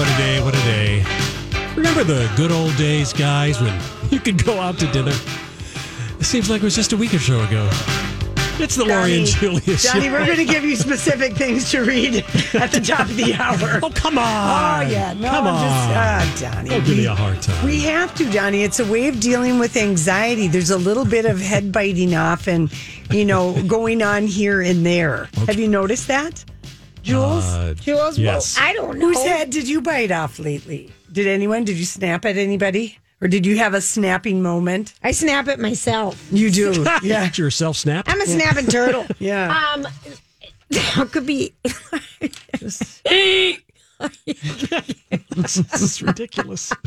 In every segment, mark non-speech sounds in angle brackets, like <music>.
What a day, what a day, what a day. Remember the good old days, guys, when <laughs> you could go out to dinner? It seems like it was just a week or so ago. It's the Lori and Julia Johnny, show. we're going to give you specific things to read at the top of the hour. <laughs> Oh, come on. Oh, yeah. No, come I'm on. just, uh, Johnny. Don't give me a hard time. We have to, Johnny. It's a way of dealing with anxiety. There's a little bit of head biting off and, you know, <laughs> going on here and there. Have you noticed that? Jules? Uh, Jules, Yes. well, I don't know. Whose head did you bite off lately? Did anyone? Did you snap at anybody? Or did you have a snapping moment? I snap at myself. You do. <laughs> yeah. Did your self snap? I'm a snapping turtle. Yeah. Um, <laughs> it could be. <laughs> this is ridiculous. <laughs>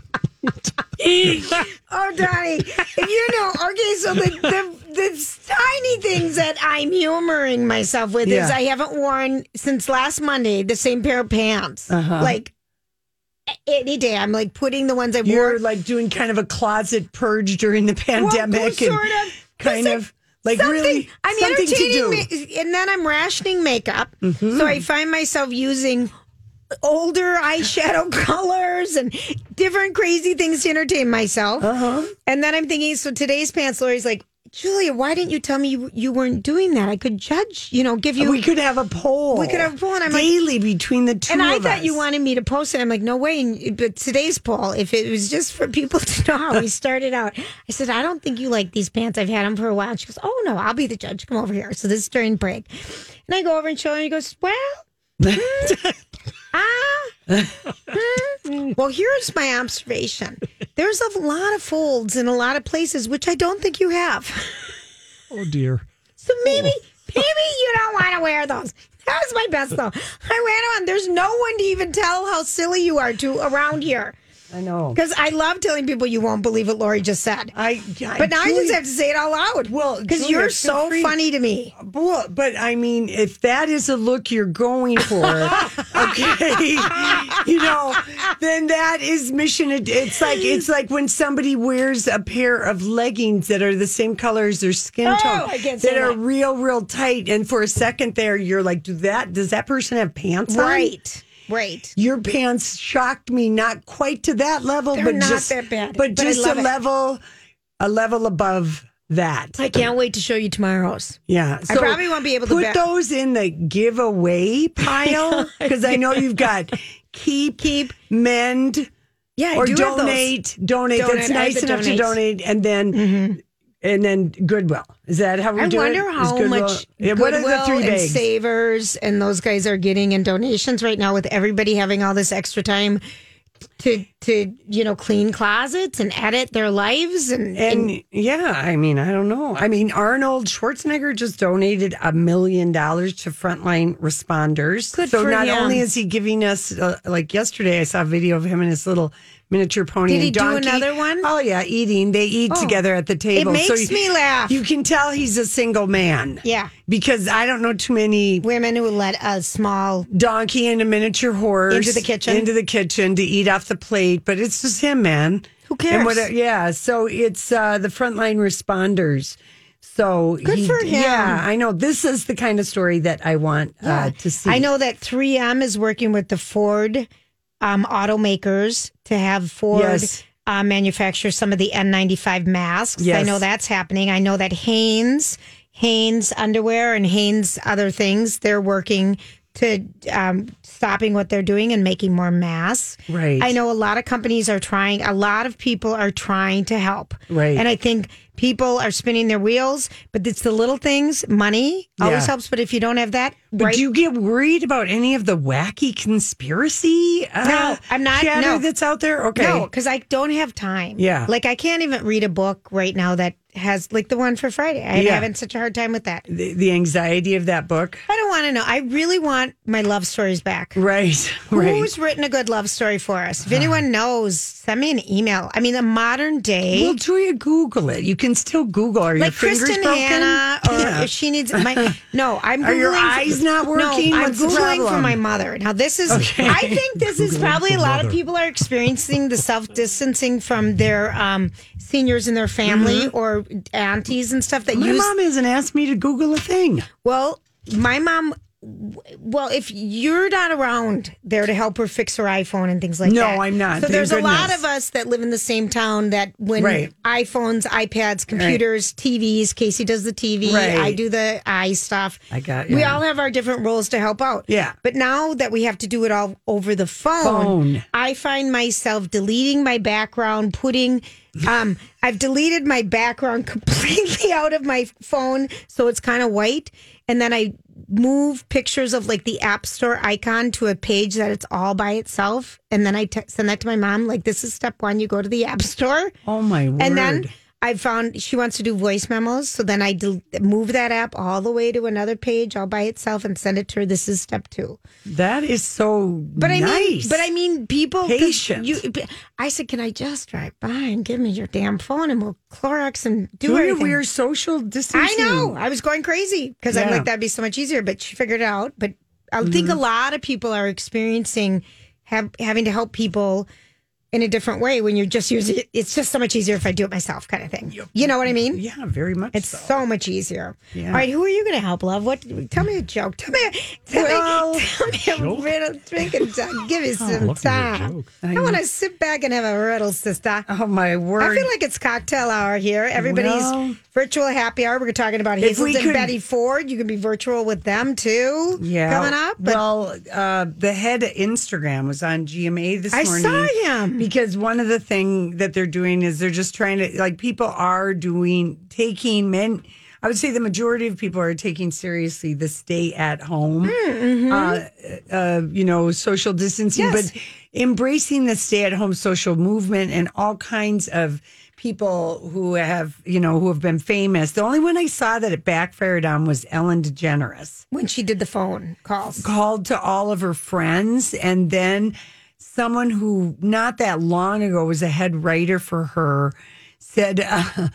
Oh, Donnie, if you know, okay, so the, the the tiny things that I'm humoring myself with is I haven't worn since last Monday the same pair of pants. Like any day, I'm like putting the ones I You're wore. like doing kind of a closet purge during the pandemic. Well, and sort of. Kind of like something- really I'm something to entertaining, do. Mm-hmm. ma- and then I'm rationing makeup. So I find myself using older eyeshadow <laughs> colors and different crazy things to entertain myself. Uh-huh. And then I'm thinking, so today's pants, Lori's like, Julia, why didn't you tell me you, you weren't doing that? I could judge, you know, give you. we could have a poll. We could have a poll, and I'm like- daily between the two. and I thought us. you wanted me to post it. I'm like, no way. And- But today's poll, if it was just for people <laughs> to know how we started out, I said, I don't think you like these pants. I've had them for a while. And she goes, oh, no, I'll be the judge. Come over here. So this is during break. And I go over and show her, and he goes, well, <laughs> hmm, ah, <laughs> well, here's my observation. There's a lot of folds in a lot of places, which I don't think you have. Oh, dear. So maybe, maybe you don't want to wear those. That was my best though. I ran on. There's no one to even tell how silly you are to around here. I know. Because I love telling people you won't believe what Lori just said. I, I but now I just have to say it all out loud. Well, because you're so free. funny to me. Well, but I mean, if that is a look you're going for, <laughs> okay, you know, then that is mission. It's like it's like when somebody wears a pair of leggings that are the same color as their skin Oh, tone I that are that. real, real tight, and for a second there, you're like, do that? Does that person have pants on? Right. Right. Your pants shocked me, not quite to that level, They're but not just that bad, but but just a it. level, a level above that. I can't wait to show you tomorrow's. Yeah, I probably won't be able to put those in the giveaway <laughs> pile because I know you've got <laughs> keep, Keep. mend, Yeah, I or do donate, donate. Donate. That's nice enough to donate, and then mm-hmm. And then Goodwill. Is that how we I do it? wonder Is how Goodwill- much Yeah, what are the Goodwill three and bags? Savers and those guys are getting in donations right now with everybody having all this extra time to to you know clean closets and edit their lives and, and And yeah, I mean, I don't know. I mean, Arnold Schwarzenegger just donated a million dollars to frontline responders. Good so not him. only is he giving us, uh, like yesterday, I saw a video of him and his little miniature pony Did and he do donkey. another one? Oh yeah, eating. They eat Oh. together at the table. It makes you- me laugh. You can tell he's a single man. Yeah. because I don't know too many women who let a small donkey and a miniature horse Into the kitchen? into the kitchen to eat off the plate but it's just him man Who cares? and what, yeah so it's uh the frontline responders so Good he- for him. yeah i know this is the kind of story that i want uh, to see I know that 3M is working with the Ford um, automakers to have Ford Yes. uh, manufacture some of the N95 masks. I know that's happening. I know that Hanes, Hanes underwear and Hanes other things, they're working to um, stopping what they're doing and making more masks. Right. I know a lot of companies are trying, a lot of people are trying to help. Right. And I think people are spinning their wheels, but it's the little things. Money always Yeah. helps, but if you don't have that, But right? do you get worried about any of the wacky conspiracy? Uh, No, I'm not- chatter no. that's out there. Okay, No, because I don't have time. Yeah. Like I can't even read a book right now that has like the one for Friday. I'm Yeah. having such a hard time with that. the, the anxiety of that book. I don't want to know. I really want my love stories back. Right, <laughs> right. Who's written a good love story for us? If anyone knows, send me an email. I mean, the modern day. Well, Julia, Google it. You can still Google. Are your like fingers Kristin broken? Hannah, <laughs> or Yeah. if she needs my <laughs> no, I'm. Are your Googling- eyes not working? No, I'm What's the googling for my mother. Now this is. Okay. I think this is probably a lot mother. of people are experiencing the self distancing from their um, seniors in their family or aunties and stuff that. My use. mom hasn't asked me to Google a thing. Well, my mom. Well, if you're not around there to help her fix her iPhone and things like No, that, No, I'm not. So there's a lot of us that live in the same town that when Right. iPhones, iPads, computers, TVs. Casey does the TV. Right. I do the eye stuff. I got We all have our different roles to help out. Yeah. But now that we have to do it all over the phone, Phone. I find myself deleting my background, putting. Um, <laughs> I've deleted my background <laughs> completely out of my phone, so it's kind of white, and then I move pictures of like the App Store icon to a page that it's all by itself, and then I te- send that to my mom. Like, this is step one: you go to the App Store. Oh my word! And then I found she wants to do voice memos. So then I del- move that app all the way to another page all by itself and send it to her. This is step two. that is so But I mean, nice. but I mean, people Patient. You, I said, can I just drive by and give me your damn phone and we'll Clorox and do Julia, everything? we're social distancing. I know. I was going crazy because I'm like that'd be so much easier. But she figured it out. But I think Mm-hmm. a lot of people are experiencing have having to help people in a different way when you're just using it. It's just so much easier if I do it myself, kind of thing. You know what I mean? Yeah, very much. It's so. so much easier. Yeah. All right, who are you going to help, love? What? Tell me a joke. Tell me. Tell Well- me. <laughs> Tell me a riddle. Drink and. Give me <laughs> some look at your time. joke. I, want to sit back and have a riddle, sister. Oh my word! I feel like it's cocktail hour here. Everybody's Well- virtual happy hour. We're talking about If and could- Betty Ford. You can be virtual with them too. yeah, coming up. But well, uh, the head of Instagram was on GMA this I morning. I saw him. Because one of the thing that they're doing is they're just trying to like people are doing taking men. I would say the majority of people are taking seriously the stay at home, uh, uh, you know, social distancing, Yes. but embracing the stay at home social movement and all kinds of people who have, you know, who have been famous. The only one I saw that it backfired on was Ellen DeGeneres when she did the phone calls, called to all of her friends and then someone who not that long ago was a head writer for her said uh,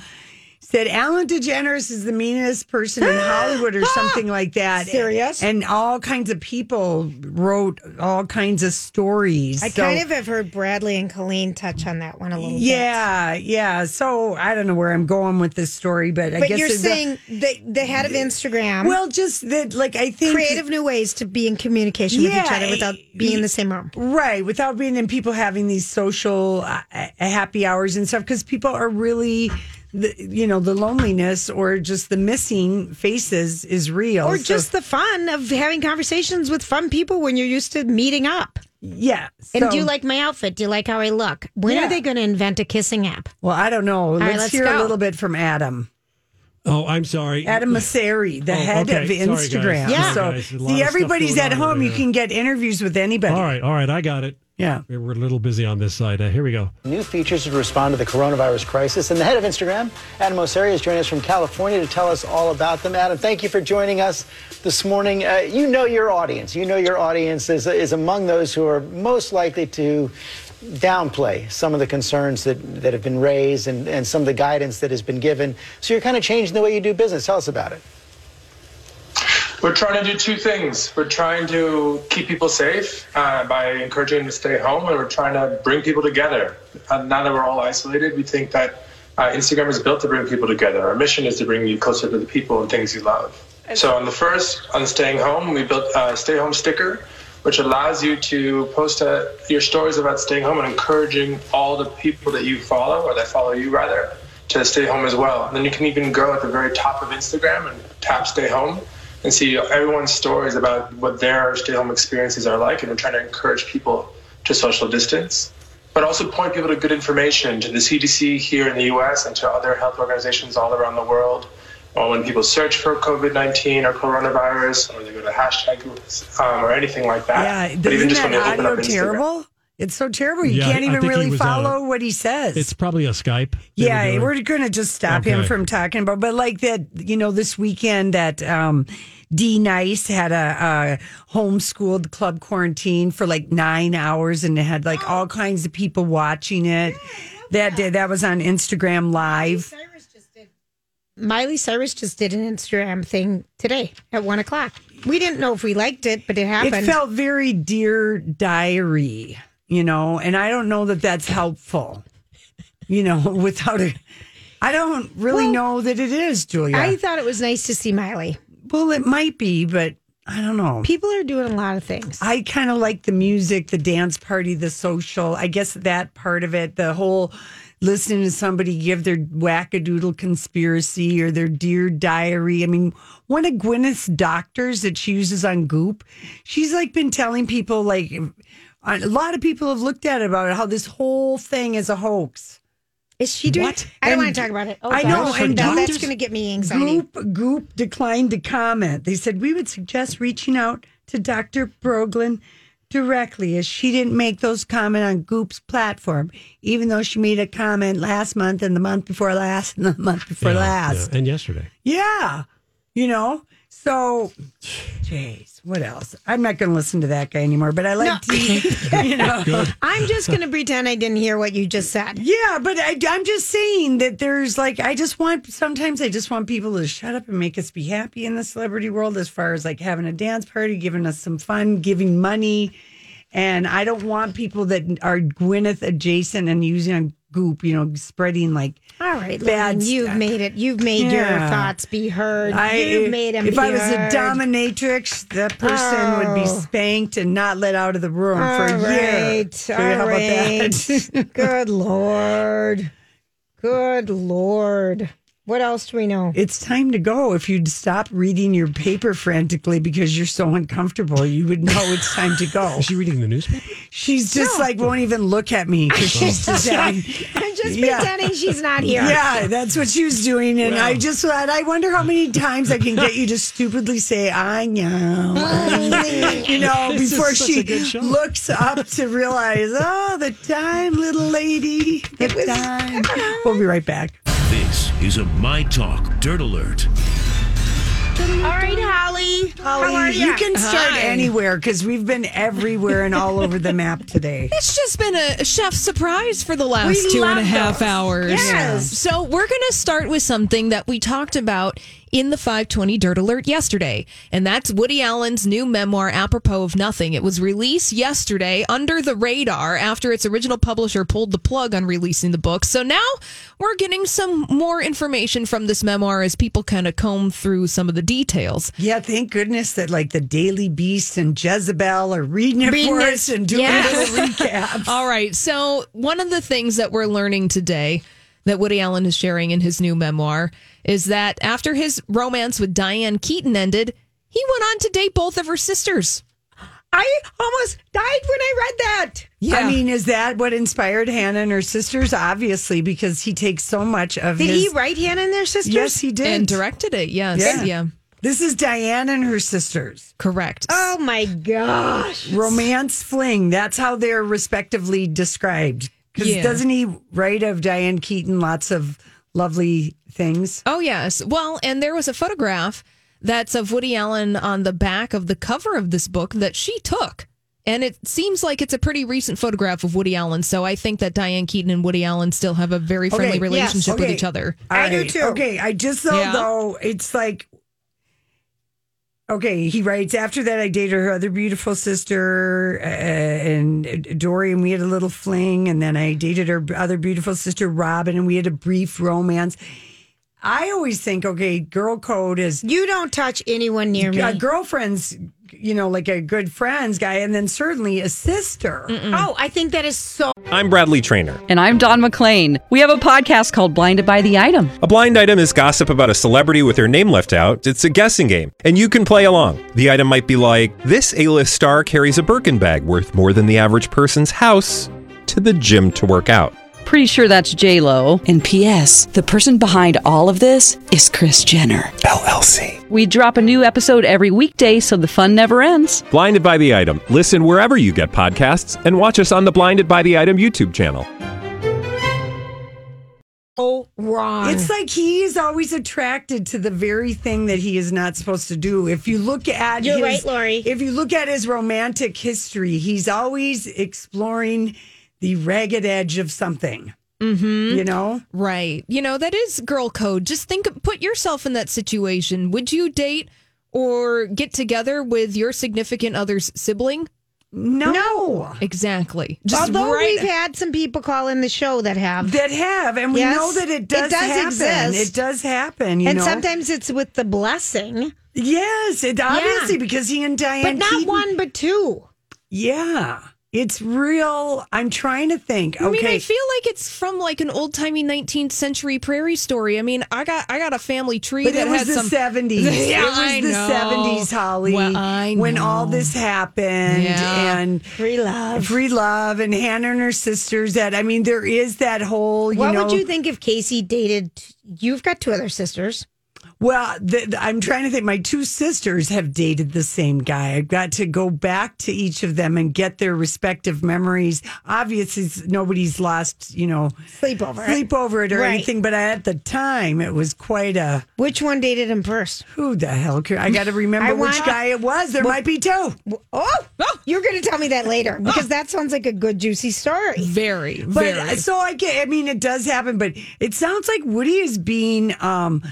said Ellen DeGeneres is the meanest person in Hollywood or <gasps> something like that. Serious? And all kinds of people wrote all kinds of stories. I So- kind of have heard Bradley and Colleen touch on that one a little bit. yeah, yeah. So I don't know where I'm going with this story, but I But guess you're a- saying the the head of Instagram. well, just that, like I think creative new ways to be in communication with each other without being in the same room. Right, without being in people having these social uh, uh, happy hours and stuff, because people are really, the, you know, the loneliness or just the missing faces is real. Or So, just the fun of having conversations with fun people when you're used to meeting up. yeah. And do you like my outfit? Do you like how I look? When Yeah. are they going to invent a kissing app? Well, I don't know. Let's, right, let's hear a little bit from Adam. Oh, I'm sorry. Adam <laughs> Mosseri, the Oh, head okay. of Sorry, guys. Instagram. Yeah. So, Sorry, guys. A see, everybody's at home. You can get interviews with anybody. All right, all right, I got it. Yeah. We're we're a little busy on this side. Uh, here we go. New features to respond to the coronavirus crisis. And the head of Instagram, Adam Mosseri, is joining us from California to tell us all about them. Adam, thank you for joining us this morning. Uh, you know your audience. You know your audience is, is among those who are most likely to downplay some of the concerns that, that have been raised and, and some of the guidance that has been given. So you're kind of changing the way you do business. Tell us about it. We're trying to do two things. We're trying to keep people safe uh, by encouraging them to stay home, and we're trying to bring people together. Uh, now that we're all isolated, we think that uh, Instagram is built to bring people together. Our mission is to bring you closer to the people and things you love. So on the first, on staying home, we built a stay home sticker which allows you to post uh your stories about staying home and encouraging all the people that you follow or that follow you rather to stay home as well. And then you can even go at the very top of Instagram and tap stay home and see everyone's stories about what their stay home experiences are like. And we're trying to encourage people to social distance, but also point people to good information to the CDC here in the US and to other health organizations all around the world. Or when people search for COVID 19 or coronavirus, or they go to hashtag um, or anything like that. Yeah, but isn't just that when they open up Instagram. terrible? It's so terrible. You Yeah, can't even really was, uh, follow what he says. It's probably a Skype. they were Yeah, we're going to just stop him from talking about, but like that, you know, this weekend that um, D Nice had a, a homeschooled club quarantine for like nine hours and it had like all kinds of people watching it. That day, that was on Instagram Live. Miley Cyrus just did, Miley Cyrus just did an Instagram thing today at one o'clock. We didn't know if we liked it, but it happened. It felt very Dear Diary, you know, and I don't know that that's helpful, you know, <laughs> without a. I don't really Well, know that it is, Julia. I thought it was nice to see Miley. well, it might be, but I don't know. People are doing a lot of things. I kind of like the music, the dance party, the social. I guess that part of it, the whole listening to somebody give their wackadoodle conspiracy or their dear diary. I mean, one of Gwyneth's doctors that she uses on Goop, she's like been telling people like a lot of people have looked at it about how this whole thing is a hoax. Is she doing? What? I don't And- want to talk about it. Oh, I know, gosh. and that, that's going to get me anxiety. Goop Goop declined to comment. They said we would suggest reaching out to Dr. Brogan directly as she didn't make those comment on Goop's platform, even though she made a comment last month and the month before last and the month before Yeah, last. yeah, and yesterday. Yeah. You know? So jeez, what else? I'm not gonna listen to that guy anymore, but I like to <laughs> you know. <laughs> I'm just going to pretend I didn't hear what you just said. Yeah, but I, I'm just saying that there's like, I just want, sometimes I just want people to shut up and make us be happy in the celebrity world as far as like having a dance party, giving us some fun, giving money. And I don't want people that are Gwyneth adjacent and using a goop, you know, spreading like, All right, Bad Lynn, you've stuff. made it. You've made your thoughts be heard. I, you've made them if I was heard. a dominatrix, that person would be Oh. spanked and not let out of the room for All a year. right, So all how about that? <laughs> Good Lord. Good Lord. What else do we know? It's time to go. If you'd stop reading your paper frantically because you're so uncomfortable, you would know it's time to go. <laughs> Is she reading the newspaper? She's just like won't even look at me because she's <laughs> just having. I'm just Yeah. pretending she's not here. Yeah, that's what she was doing, and I just thought, I wonder how many times I can get you to stupidly say "I know," <laughs> you know, This before she a good show. looks up to realize, oh, the time, little lady, the was- time. We'll be right back. Is a My Talk Dirt Alert. All right, Holly. How are you you? can start Hi. anywhere because we've been everywhere and all over the map today. <laughs> It's just been a, a chef surprise for the last We two and a love half those. hours. Yes. So we're going to start with something that we talked about in the 520 Dirt Alert yesterday, and that's Woody Allen's new memoir, Apropos of Nothing. It was released yesterday under the radar after its original publisher pulled the plug on releasing the book. So now we're getting some more information from this memoir as people kind of comb through some of the details. Yeah, thank goodness that like the Daily Beast and Jezebel are reading it Reading for it. us and doing Yes. a little <laughs> recap. All right. So, one of the things that we're learning today that Woody Allen is sharing in his new memoir is that after his romance with Diane Keaton ended, he went on to date both of her sisters. I almost died when I read that. Yeah. I mean, is that what inspired Hannah and her sisters? Obviously, because he takes so much of Did his. he write Hannah and their sisters? Yes, he did. And directed it. Yes. Yeah. Yeah. This is Diane and her sisters. Correct. Oh my gosh. Romance fling. That's how they're respectively described. Because Yeah. doesn't he write of Diane Keaton lots of lovely things? Oh, yes. Well, and there was a photograph that's of Woody Allen on the back of the cover of this book that she took. And it seems like it's a pretty recent photograph of Woody Allen. So I think that Diane Keaton and Woody Allen still have a very friendly Okay, yes, relationship with each other. I do too. Okay, I just though Yeah. though it's like okay. He writes after that I dated her other beautiful sister uh, and Dorrie, and we had a little fling, and then I dated her other beautiful sister Robin, and we had a brief romance. I always think okay, girl code is You don't touch anyone near me. uh, girlfriends you know, like a good friends guy, and then certainly a sister. Oh, I think that is so. I'm Bradley Trainer. And I'm Don McClain. We have a podcast called Blinded by the Item. A blind item is gossip about a celebrity with their name left out. It's a guessing game, and you can play along. The item might be like this: A-list star carries a Birkin bag worth more than the average person's house to the gym to work out. Pretty sure that's J Lo. And P.S. The person behind all of this is Kris Jenner LLC. We drop a new episode every weekday, so the fun never ends. Blinded by the item. Listen wherever you get podcasts, and watch us on the Blinded by the Item YouTube channel. Oh, wrong. It's like he is always attracted to the very thing that he is not supposed to do. If you look at You're his, right, Lori. If you look at his romantic history, he's always exploring the ragged edge of something. Mm-hmm. You know, Right. You know, that is girl code. Just think, put yourself in that situation. Would you date or get together with your significant other's sibling? no, No. Exactly. Just Although right. we've had some people call in the show that have. that have, and we Yes, know that it it does, does happen. exist. It does happen. You and know, sometimes it's with the blessing, yes, it obviously because he and Diane, but not Keaton- one, but two. Yeah, it's real. I'm trying to think. Okay, I mean, I feel like it's from like an old timey 19th century prairie story. I mean, I got I got a family tree But that it was had the some seventies. <laughs> Yeah, it was I the know. seventies, Holly. Well, I when all this happened Yeah. and Free love. free love and Hannah and her sisters. That I mean, there is that whole. You what know, would you think if Casey dated? You've got two other sisters. Well, the, the- I'm trying to think. My two sisters have dated the same guy. I've got to go back to each of them and get their respective memories. Obviously, nobody's lost, you know, Sleep over. it. sleep over it or Right. anything. But at the time, it was quite a. Which one dated him first? Who the hell? cares? I got to <laughs> remember which want- guy it was. There might be two. Oh, you're going to tell me that later because that sounds like a good juicy story. very But very. so I get. I mean, it does happen, but it sounds like Woody is being, um,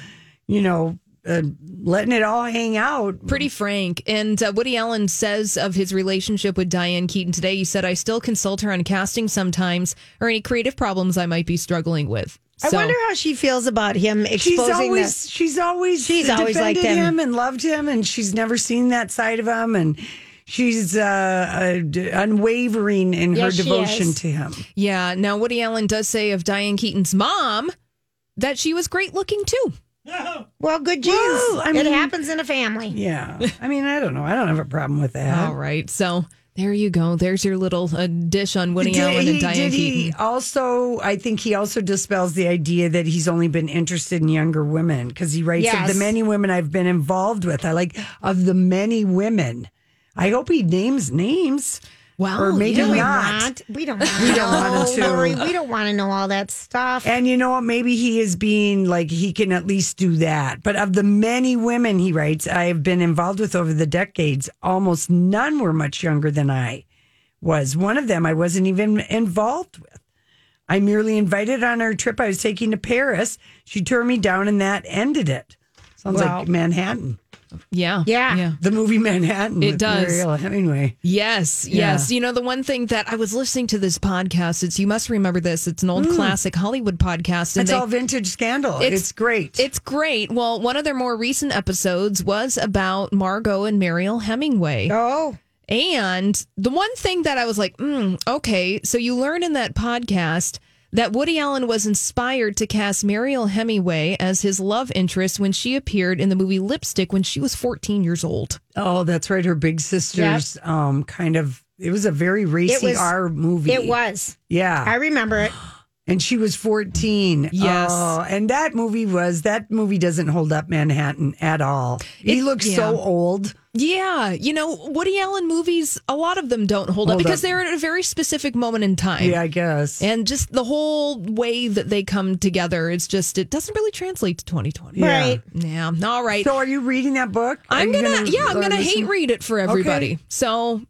you know, uh, letting it all hang out. pretty frank. And uh, Woody Allen says of his relationship with Diane Keaton today, he said, I still consult her on casting sometimes or any creative problems I might be struggling with. I wonder how she feels about him She's exposing always this. she's always She's always defended liked him. and loved him, and she's never seen that side of him, and she's uh, uh, unwavering in her Yes, she devotion to him. Yeah. Now, Woody Allen does say of Diane Keaton's mom that she was great looking too. <laughs> Well, good genes. Well, I it happens in a family. Yeah, I mean, I don't know. I don't have a problem with that. All right. So there you go. There's your little uh, dish on Woody Did Allen he, and Diane did he Keaton. also? I think he also dispels the idea that he's only been interested in younger women because he writes of the many women I've been involved with. I like of the many women. I hope he names names. Well, or maybe not. We don't. <laughs> Want We don't want to. Lori, we don't want to know all that stuff. And you know what? Maybe he is being like he can at least do that. But of the many women he writes I have been involved with over the decades, almost none were much younger than I was. One of them I wasn't even involved with. I merely invited on our trip I was taking to Paris. She turned me down, and that ended it. Sounds Wow. like Manhattan, Yeah. Yeah. Yeah. the movie Manhattan. It does. Mariel Hemingway. Yes, Yeah. yes. You know, the one thing that I was listening to this podcast, it's you must remember this. It's an old classic Hollywood podcast. Mm. It's they- all vintage scandal. It's- It's, great. It's great. Well, one of their more recent episodes was about Margot and Mariel Hemingway. oh, And the one thing that I was like, mm, okay, so you learn in that podcast that Woody Allen was inspired to cast Mariel Hemingway as his love interest when she appeared in the movie Lipstick when she was 14 years old. Oh, that's right. Her big sister's um kind of it was a very racy was- R movie. it was. Yeah. I remember it. <gasps> <gasps> <gasps> and she was 14. Yes. Oh, and that movie was that movie doesn't hold up Manhattan at all. he looks yeah. so old. Yeah, you know, Woody Allen movies, a lot of them don't hold, up because up. they're at a very specific moment in time. Yeah, I guess. And just the whole way that they come together, it's just, it doesn't really translate to 2020. Yeah. Right. Yeah. All right. So are you reading that book? I'm gonna, yeah, I'm uh, gonna hate read it for everybody. So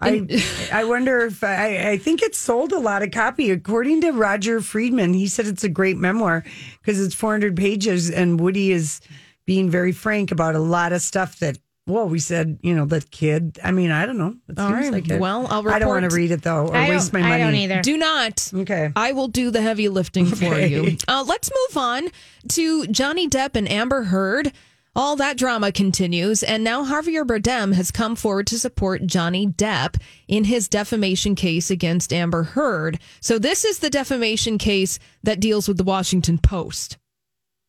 I I wonder if I I think it sold a lot of copy. According to Roger Friedman, he said it's a great memoir because it's 400 pages and Woody is being very frank about a lot of stuff that well we said you know that kid. I mean I don't know. It All seems right. like it. Well, I'll I don't want to read it though or I waste my money. I don't either. do not. Okay. I will do the heavy lifting for you. Uh, let's move on to Johnny Depp and Amber Heard. All that drama continues, and now Javier Bardem has come forward to support Johnny Depp in his defamation case against Amber Heard. So, this is the defamation case that deals with the Washington Post.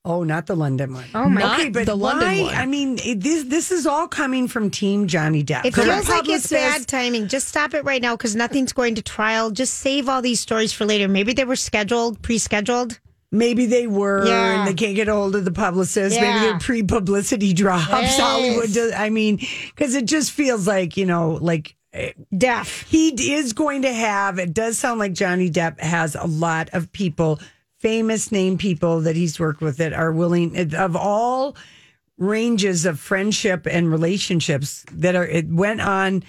Oh, not the London one. Oh, my- Not Okay, but the London one. I mean, it, this this is all coming from Team Johnny Depp. It From a feels like it's publicist. bad timing. Just stop it right now because nothing's going to trial. Just save all these stories for later. Maybe they were scheduled, pre-scheduled. Maybe they were, Yeah. and they can't get a hold of the publicist. Maybe Yeah. they're pre-publicity drops. Yes. Hollywood does. I mean, because it just feels like you know, like eh, Deaf. he is going to have. It does sound like Johnny Depp has a lot of people, famous name people that he's worked with that are willing of all ranges of friendship and relationships that are. It went on.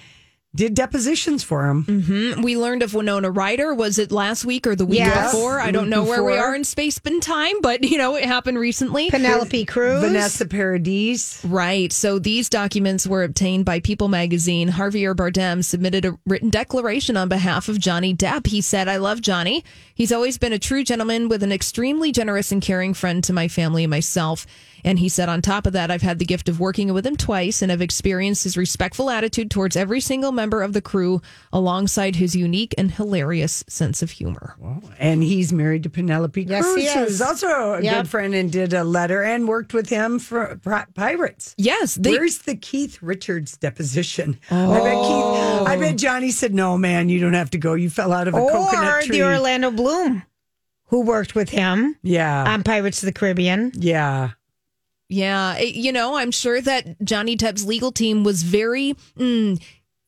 Did depositions for him. hmm We learned of Winona Ryder. Was it last week or the week Yes. before? I don't week know where we are in space and time, but you know, it happened recently. Penelope Cruz. Vanessa Paradis. Right. So these documents were obtained by People magazine. Javier Bardem submitted a written declaration on behalf of Johnny Depp. He said, I love Johnny. He's always been a true gentleman with an extremely generous and caring friend to my family and myself. And he said, on top of that, I've had the gift of working with him twice and have experienced his respectful attitude towards every single member of the crew alongside his unique and hilarious sense of humor. And he's married to Penelope Yes, Cruz, he is. who's also a Yep. good friend and did a letter and worked with him for Pirates. Yes. They, Where's the Keith Richards deposition? I bet Keith. I bet Johnny said, "No, man, you don't have to go. You fell out of a coconut tree. or tree." the Orlando Bloom, who worked with him yeah, on Pirates of the Caribbean. yeah. Yeah, it- you know, I'm sure that Johnny Depp's legal team was very mm,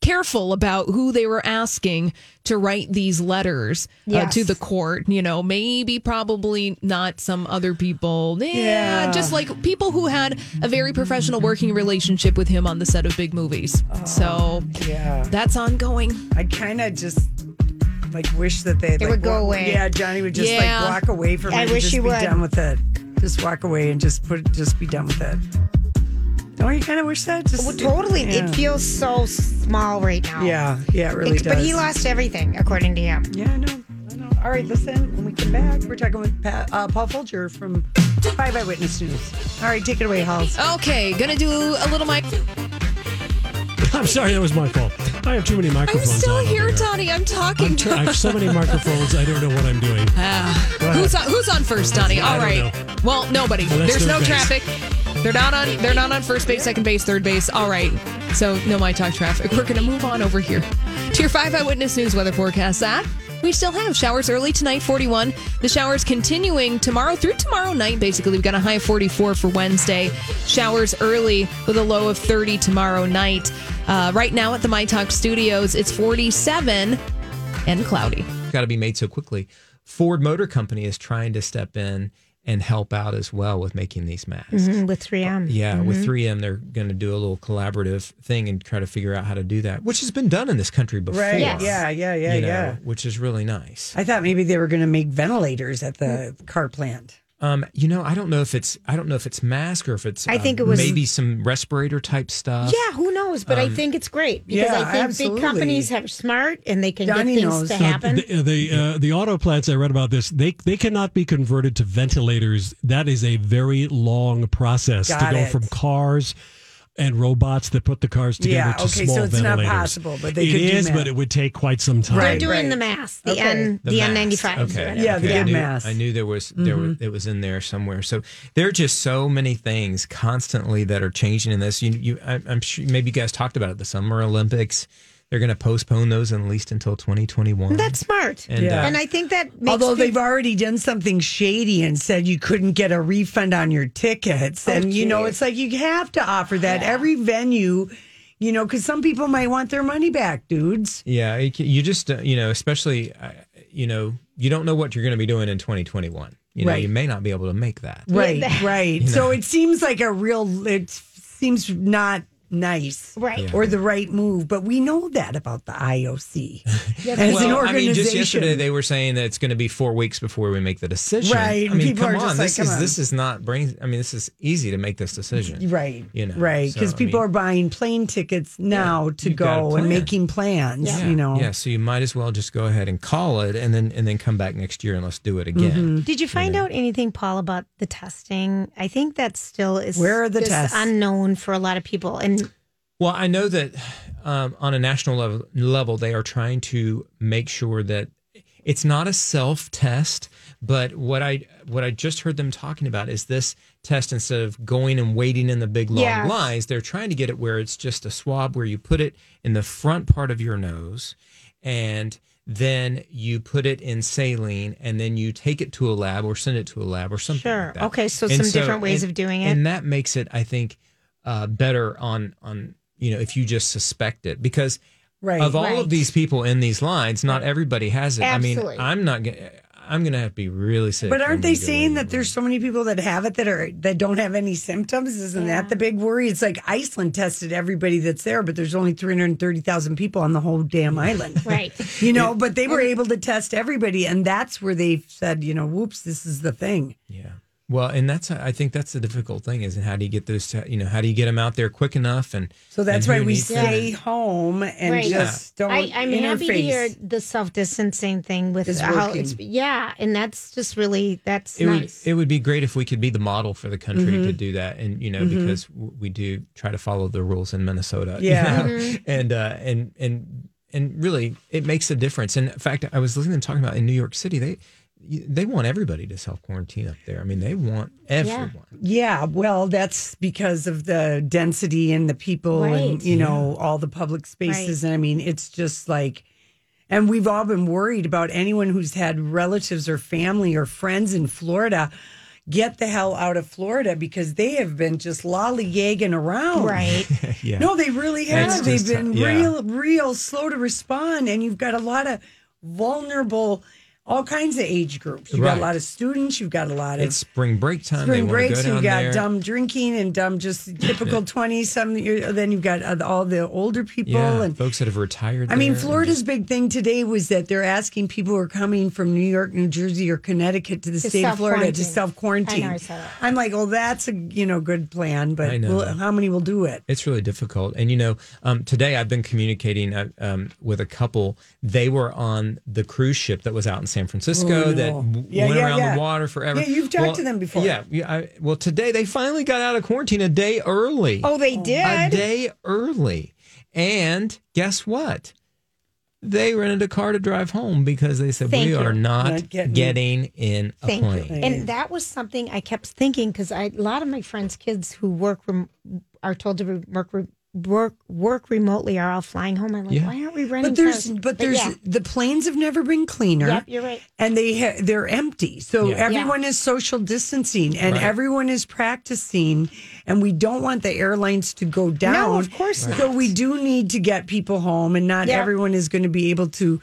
careful about who they were asking to write these letters uh, to the court. You know, maybe probably not some other people. Yeah, Yeah. just like people who had a very professional working relationship with him on the set of big movies. so Yeah. that's ongoing. I kind of just like wish that they It would go away. Yeah, Johnny would just Yeah. like walk away from I it. and wish just he be would. done with it. Just walk away and just put just be done with it. Don't you kind of wish that? Just Well, totally. Yeah. It feels so small right now. Yeah, yeah, it really It- does. But he lost everything, according to him. Yeah, I know. I know. All right, listen. When we come back, we're talking with Pat, uh, Paul Folger from Five Eyewitness News. All right, take it away, Halls. Okay, gonna do a little mic. I'm sorry, that was my fault. I have too many microphones. I'm still on here, here. Donnie. I'm talking. I'm tr- I have so <laughs> many microphones, I don't know what I'm doing. Go ahead. who's on, who's on first, Donnie? I All don't right. know. Well, nobody. Well, There's no third base. traffic. They're not on. They're not on first base, second base, third base. All right. So no my talk traffic. We're gonna move on over here to your five eyewitness news weather forecast. That we still have showers early tonight, 41. The showers continuing tomorrow through tomorrow night. Basically, we've got a high of 44 for Wednesday. Showers early with a low of 30 tomorrow night. Uh, right now at the My Talk Studios, it's 47 and cloudy. got to be made so quickly. Ford Motor Company is trying to step in and help out as well with making these masks. Mhm, with 3M. Yeah, with Mhm. 3M, they're going to do a little collaborative thing and try to figure out how to do that, which has been done in this country before. Right. Yeah, yeah, yeah, you know, yeah. Which is really nice. I thought maybe they were going to make ventilators at the car plant. Um, you know, I don't know if it's I don't know if it's mask or if it's I think um, it was- maybe some respirator type stuff. Yeah, who knows? But I Um, think it's great because yeah, I think absolutely. big companies have smart and they can Donnie get things knows. to So happen. The the, uh, the auto plants I read about this they they cannot be converted to ventilators. That is a very long process Got to go it. from cars and robots that put the cars together Yeah, to okay, small so it's not possible, but they It could do is, math. but it would take quite some time. They're doing the mask, the Okay. N, the, mask. N95. Okay. Yeah, the okay. I good knew, mask. I knew there was there was, mm-hmm. it was in there somewhere. So there are just so many things constantly that are changing in this. You, you I, I'm sure maybe you guys talked about it. The Summer Olympics. They're going to postpone those at least until 2021. That's smart. And, Yeah. uh, And I think that makes Although they've already done something shady and said you couldn't get a refund on your tickets. and, you know, it's like you have to offer that. Every venue, you know, because some people might want their money back, dudes. Yeah, you just uh, you know, especially uh, you know, you don't know what you're going to be doing in 2021. You know, Right. you may not be able to make that. Right, right. <laughs> You So it seems like a real, it seems not nice, Right. or the right move. But we know that about the IOC <laughs> as well, an I mean, just yesterday they were saying that it's going to be four weeks before we make the decision. Right, I mean, people come are just on. like, this come is on. this is not brain. I mean, this is easy to make this decision. Right. You know. right. Because I people mean, are buying plane tickets now to gotta go and making plans, Yeah. you know. Yeah. So you might as well just go ahead and call it, and then and then come back next year and let's do it again. Mm-hmm. Did you find out anything, Paul, about the testing? I think that still is Where are the just tests? unknown for a lot of people. And Well, I know that um, on a national level, level, they are trying to make sure that it's not a self test, but what I what I just heard them talking about is this test instead of going and waiting in the big long Yes. lines, they're trying to get it where it's just a swab where you put it in the front part of your nose and then you put it in saline and then you take it to a lab or send it to a lab or something Sure. like that. Okay, so And some different ways and- of doing it. and that makes it i think uh, better on on you know if you just suspect it because Right. of all Right. of these people in these lines not everybody has it Absolutely. i mean i'm not gonna i'm gonna have to be really sick But aren't they to saying that there's so many people that have it that are that don't have any symptoms? Isn't that the big worry? It's like Iceland tested everybody that's there, but there's only 330,000 people on the whole damn <laughs> island. right. <laughs> You know, but they were able to test everybody, and that's where they said, you know, whoops, this is the thing. yeah well and that's i think that's the difficult thing is how do you get those you know how do you get them out there quick enough and So that's and why we needs them? stay home and Right. just don't. I, I'm happy to hear the self distancing thing with Is how working. it's yeah, and that's just really that's it nice. would it would be great if we could be the model for the country Mm-hmm. to do that, and you know because we do try to follow the rules in Minnesota. you Yeah. know? Mm-hmm. and uh, and and and really it makes a difference. And in fact, I was listening to them talking about in New York City they they want everybody to self quarantine up there. I mean, they want everyone. Yeah, well, that's because of the density and the people and Right. you know all the public spaces. And I mean, it's just like, and we've all been worried about anyone who's had relatives or family or friends in Florida. Get the hell out of Florida because they have been just lollygagging around. right. <laughs> Yeah. No, they really It's have. They've just, been yeah. real, real slow to respond, and you've got a lot of vulnerable, all kinds of age groups. You've got a lot of students. You've got a lot of It's spring break time. spring they breaks. Go You've got there. dumb drinking and dumb, just <laughs> typical twenty some. Then you've got uh, all the older people yeah, and. folks that have retired. I mean, there and Florida's just- big thing today was that they're asking people who are coming from New York, New Jersey, or Connecticut to the To state of Florida to self-quarantine. I know, I saw that. I'm like, oh, that's a you know good plan, but I know. will- how many will do it? It's really difficult. And, you know, um, today I've been communicating uh, um, with a couple. They were on the cruise ship that was out in San Francisco Oh, that w- Yeah, went yeah, around yeah. the water forever. Yeah, you've talked to them before. Yeah. yeah I, well, today they finally got out of quarantine a day early. Oh, they oh, did a day early. And guess what? They rented a car to drive home because they said, Thank we you. are not, Not getting- getting, in a Thank plane. you. And that was something I kept thinking because a lot of my friends' kids who work rem- are told to work re- work work remotely are all flying home. I'm like, Yeah. why aren't we renting But there's, cars? but there's yeah. the planes have never been cleaner. Yep, you're right. and they ha- they're empty. So Yeah. everyone is social distancing and Right. everyone is practicing and we don't want the airlines to go down. No, of course not. So we do need to get people home and not Yeah. everyone is going to be able to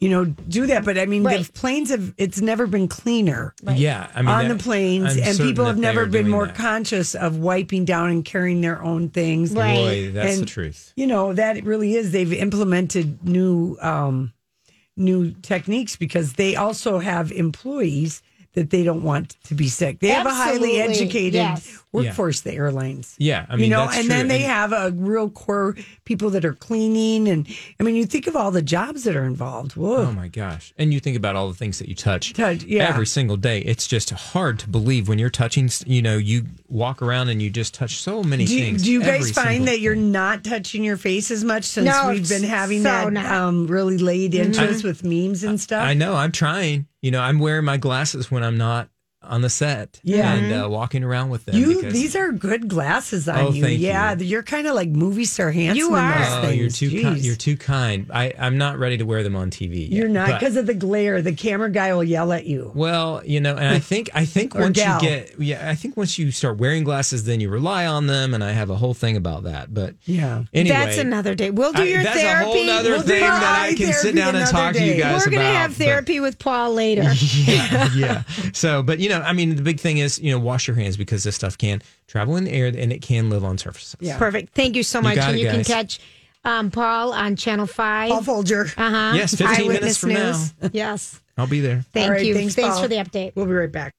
you know do that but I mean Right. the planes have it's never been cleaner. Yeah. I mean, on that- the planes, I'm and people have never been more that. conscious of wiping down and carrying their own things. Right. Boy, that's the truth. You know that really is. They've implemented new um, new techniques because they also have employees that they don't want to be sick. They have a highly educated yes. Workforce, the airlines. Yeah. I mean, you know, that's and true. then they And- have a real core people that are cleaning, and I mean, you think of all the jobs that are involved. Whoa, Oh my gosh. And you think about all the things that you touch, Touch, yeah. every single day. It's just hard to believe when you're touching, you know, you walk around and you just touch so many do you, things. do you every guys find single that you're not touching your face as much since No, we've been having so that um, really laid interest with memes and stuff? I know, I'm trying. You know, I'm wearing my glasses when I'm not on the set. Yeah. And uh, walking around with them. You because, these are good glasses on Oh, you. thank yeah, you. you're kind of like movie star handsome. You are. Oh, you're too kind. You're too kind. I, I'm not ready to wear them on TV. Yet, You're not because of the glare. The camera guy will yell at you. Well, you know, and I think I think <laughs> once gal. you get yeah, I think once you start wearing glasses, then you rely on them, and I have a whole thing about that. But Yeah. anyway, That's another day. We'll do I- your that's therapy. a whole nother We'll do thing your that I eye can sit therapy down and another talk to you day. guys We're gonna about. have but- therapy with Paul later. <laughs> yeah, yeah. So, but you know, I mean, the big thing is, you know, wash your hands because this stuff can travel in the air and it can live on surfaces. Yeah. Perfect. Thank you so much. got and it, you can catch um, Paul on Channel 5. Paul Folger. Uh huh. Yes, 15 minutes from now. <laughs> yes. I'll be there. Thank All right, you. thanks, Thanks Paul. for the update. We'll be right back.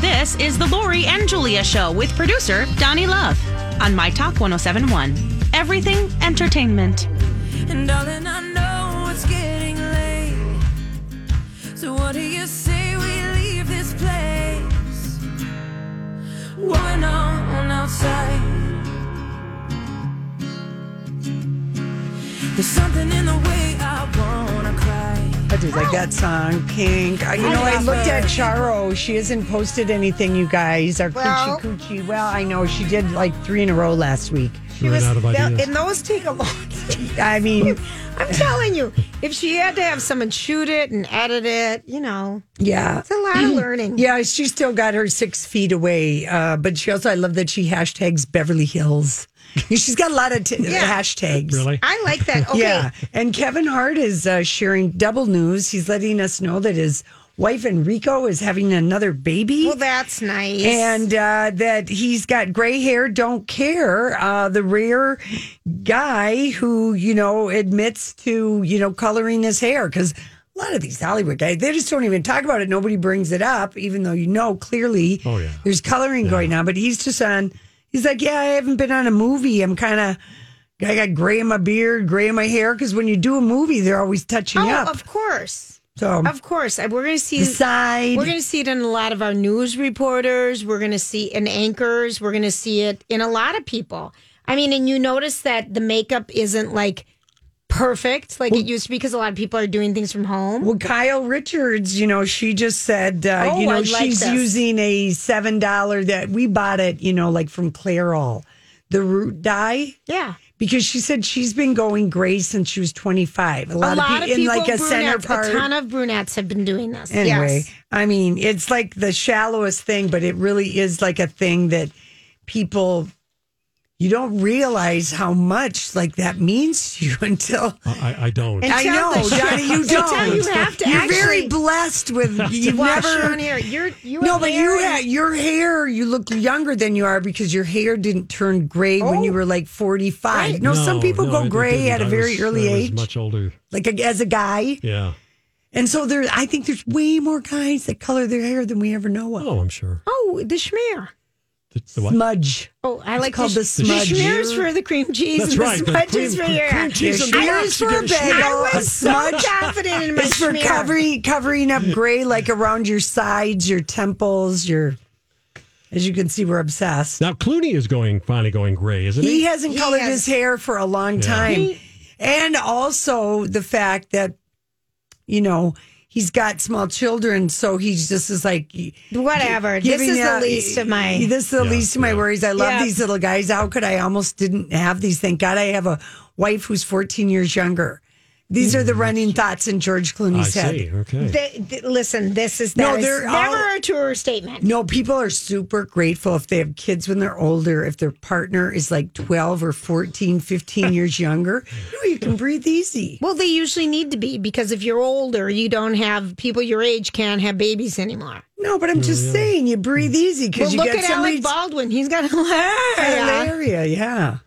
This is the Lori and Julia Show with producer Donnie Love on My Talk 1071. Everything entertainment. And darling, I know Going on outside. There's something in the way I wanna cry. I do like that song, Pink. Uh, You know, I, looked at Charo. She hasn't posted anything, you guys. Our Well- coochie coochie. Well, I know she did like three in a row last week. She was, and those take a long <laughs> I mean, I'm telling you, if she had to have someone shoot it and edit it, you know, yeah. it's a lot of learning. Yeah, she still got her six feet away. Uh, but she also, I love that she hashtags Beverly Hills. She's got a lot of t- <laughs> Yeah. hashtags. Really? I like that. Okay. Yeah. And Kevin Hart is uh, sharing double news. He's letting us know that his wife Eniko is having another baby. Well, that's nice. and uh, that he's got gray hair, don't care. Uh, the rare guy who, you know, admits to, you know, coloring his hair because a lot of these Hollywood guys, they just don't even talk about it. Nobody brings it up, even though you know clearly Oh, yeah. there's coloring going on. But he's just on, he's like, yeah, I haven't been on a movie. I'm kind of. I got gray in my beard, gray in my hair, because when you do a movie, they're always touching oh, up. of course. So Of course, we're going to see the side. We're going to see it in a lot of our news reporters. We're going to see in anchors. We're going to see it in a lot of people. I mean, and you notice that the makeup isn't like perfect like it used to be because a lot of people are doing things from home. Well, Kyle Richards, you know, she just said, uh, Oh, you know, she's using a seven dollar that we bought it, you know, like from Clairol, the root dye. Yeah. Because she said she's been going gray since she was twenty five. A lot, a lot of, of people in like a center part. a ton of brunettes have been doing this. anyway, Yes. I mean, it's like the shallowest thing, but it really is like a thing that people you don't realize how much like that means to you <laughs> until I, I don't. I Until know, the- Johnny, you <laughs> until don't. you have to You're very actually- blessed with <laughs> you've Wash never your own hair. You're you no, but you had your hair. You look younger than you are because your hair didn't turn gray when you oh. were like forty five. No, some people no, go it gray didn't. at a I very was- early I was age, Much older. like a, as a guy. Yeah. And so there, I think there's way more guys that color their hair than we ever know of. Oh, I'm sure. Oh, the schmear. The, the what? Smudge. Oh, I like called the, the smudge. The schmears for the cream cheese. That's and right, The the smudges cream- for your cream cheese and the I was for a schmear. bagel. I I was was so smudge confident in my It's for covering covering up gray, like around your sides, your temples, your. As you can see, we're obsessed. Now Clooney is going finally going gray, isn't he? He hasn't He colored has- his hair for a long Yeah. time. and also the fact that, you know, he's got small children, so he's just is like Whatever. This is the a- least of my. This is the Yeah, least of my yeah. worries. I love Yeah. these little guys. How could I almost didn't have these? Thank God I have a wife who's 14 years younger. These are the running thoughts in George. I Clooney's head. see. Okay. They- th- listen, this is No, that is they're never all- a truer statement. No, people are super grateful if they have kids when they're older. If their partner is like 12 or 14, 15 <laughs> years younger, no, you can breathe easy. Well, they usually need to be because if you're older, you don't have people your age can't have babies anymore. No, but I'm oh, just saying, you breathe hmm. easy Well, because you look get at somebody. Alec Baldwin. He's got a <laughs> hilarious. Hilaria, yeah.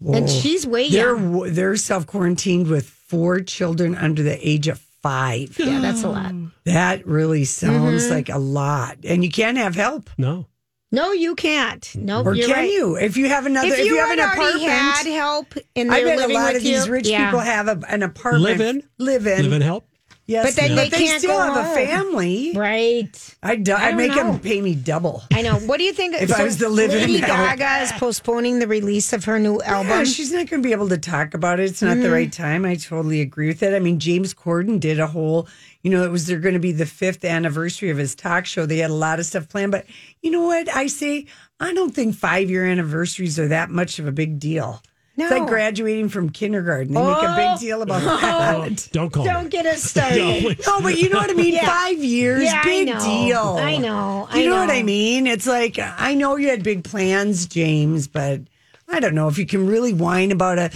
And Whoa. she's way they're young. they're self quarantined with four children under the age of five. Yeah, that's a lot. That really sounds Mhm. like a lot, and you can't have help. No. No, you can't. No, Or you're can right. you? If you have another, If if, you, you have had an already apartment, had help and I they're bet a living lot with of these you, rich yeah. people have a, an apartment. Live in? live in, Live in help? Yes, But then they can't still have a family. Right. I do, I I make know. them pay me double. I know. What do you think? <laughs> If I was to live in Lady help. Gaga is postponing the release of her new album. Yeah, she's not going to be able to talk about it. It's not the Mhm. right time. I totally agree with it. I mean, James Corden did a whole, you know, it was they're going to be the fifth anniversary of his talk show. They had a lot of stuff planned, but you know what? I say I don't think five year anniversaries are that much of a big deal. It's like graduating from kindergarten. They make a big oh. deal about <laughs> that. Don't call Don't me. get us <laughs> started. No, but you know what I mean? Yeah. Five years, Yeah, big know. deal. I know. You I know, what. I mean? It's like I know you had big plans, James, but I don't know if you can really whine about a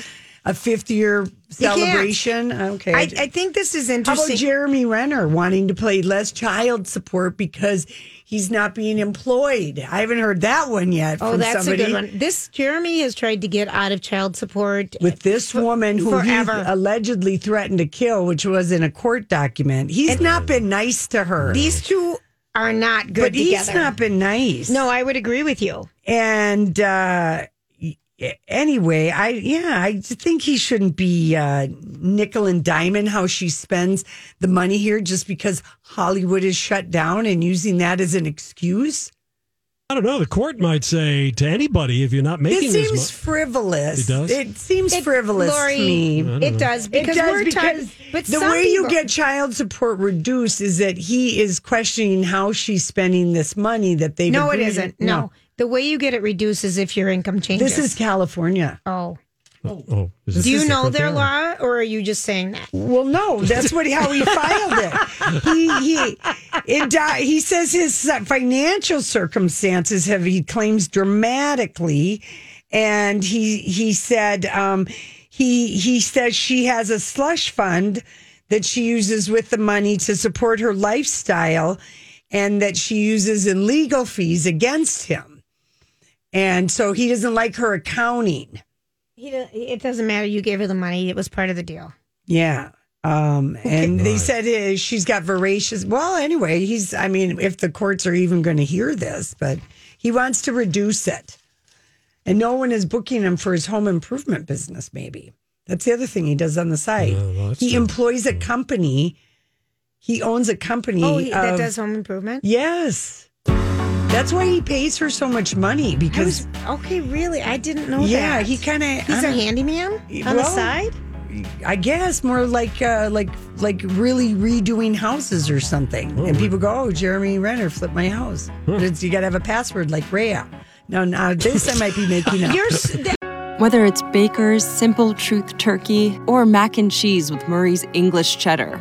a fifth year celebration. Okay. I, I think this is How about interesting. Jeremy Renner wanting to play less child support because he's not being employed? I haven't heard that one yet. Oh, that's somebody. a good one. This Jeremy has tried to get out of child support With this woman who forever. he allegedly threatened to kill, which was in a court document. He's not been nice to her. These two are not good but he's not been nice. No, I would agree with you. And uh, anyway, I yeah, I think he shouldn't be uh, nickel and diamond how she spends the money here just because Hollywood is shut down and using that as an excuse. I don't know. The court might say to anybody if you're not making it this seems much. frivolous. It does? It seems It- frivolous Lori, to me. It does because it does we're because tired. But the some way you get child support reduced is that he is questioning how she's spending this money that they've no, it agreed- isn't. No. the way you get it reduced is if your income changes. This is California. oh. Oh, is this Do you know their law, or are you just saying that? Well, no, that's what how he filed it. He he it di- he says his financial circumstances have he claims dramatically, and he he said um, he he says she has a slush fund that she uses with the money to support her lifestyle, and that she uses in legal fees against him, and so he doesn't like her accounting. He, it doesn't matter. You gave her the money. It was part of the deal. Yeah. Um, and they said uh, she's got voracious. Well, anyway, he's, I mean, if the courts are even going to hear this, but he wants to reduce it. And no one is booking him for his home improvement business, maybe. That's the other thing he does on the side. Yeah, well, he true. employs a company. He owns a company. Oh, he, that of- does home improvement. Yes. That's why he pays her so much money I because, was, okay, really? I didn't know that. yeah, that. he kind of. He's a handyman on the side. I guess more like uh, like like really redoing houses or something. And people go, "Oh, Jeremy Renner flipped my house." But it's, you got to have a password like Rhea. No, now this I might be making up. You're <laughs> Whether it's Baker's Simple Truth Turkey or mac and cheese with Murray's English Cheddar